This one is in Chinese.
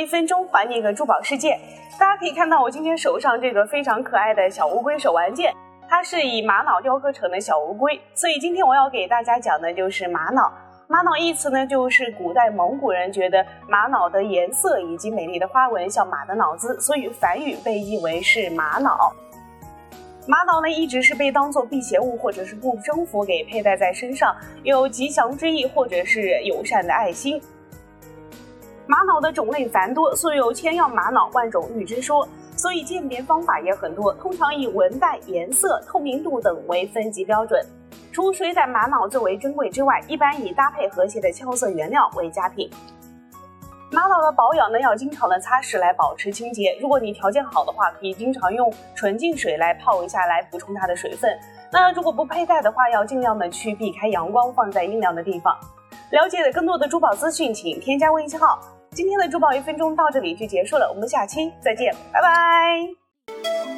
一分钟还你一个珠宝世界。大家可以看到我今天手上这个非常可爱的小乌龟手玩件，它是以玛瑙雕刻成的小乌龟。所以今天我要给大家讲的就是玛瑙。玛瑙一词呢，就是古代蒙古人觉得玛瑙的颜色以及美丽的花纹像马的脑子，所以梵语被译为是玛瑙。玛瑙呢，一直是被当做辟邪物或者是护身符给佩戴在身上，有吉祥之意或者是友善的爱心。玛瑙的种类繁多，素有千样玛瑙万种玉之说，所以鉴别方法也很多，通常以纹带、颜色、透明度等为分级标准。除水胆玛瑙最为珍贵之外，一般以搭配和谐的俏色原料为佳品。玛瑙的保养呢，要经常的擦拭来保持清洁。如果你条件好的话，可以经常用纯净水来泡一下，来补充它的水分。那如果不佩戴的话，要尽量的去避开阳光，放在阴凉的地方。了解更多的珠宝资讯，请添加微信号。今天的珠宝一分钟到这里就结束了，我们下期再见，拜拜。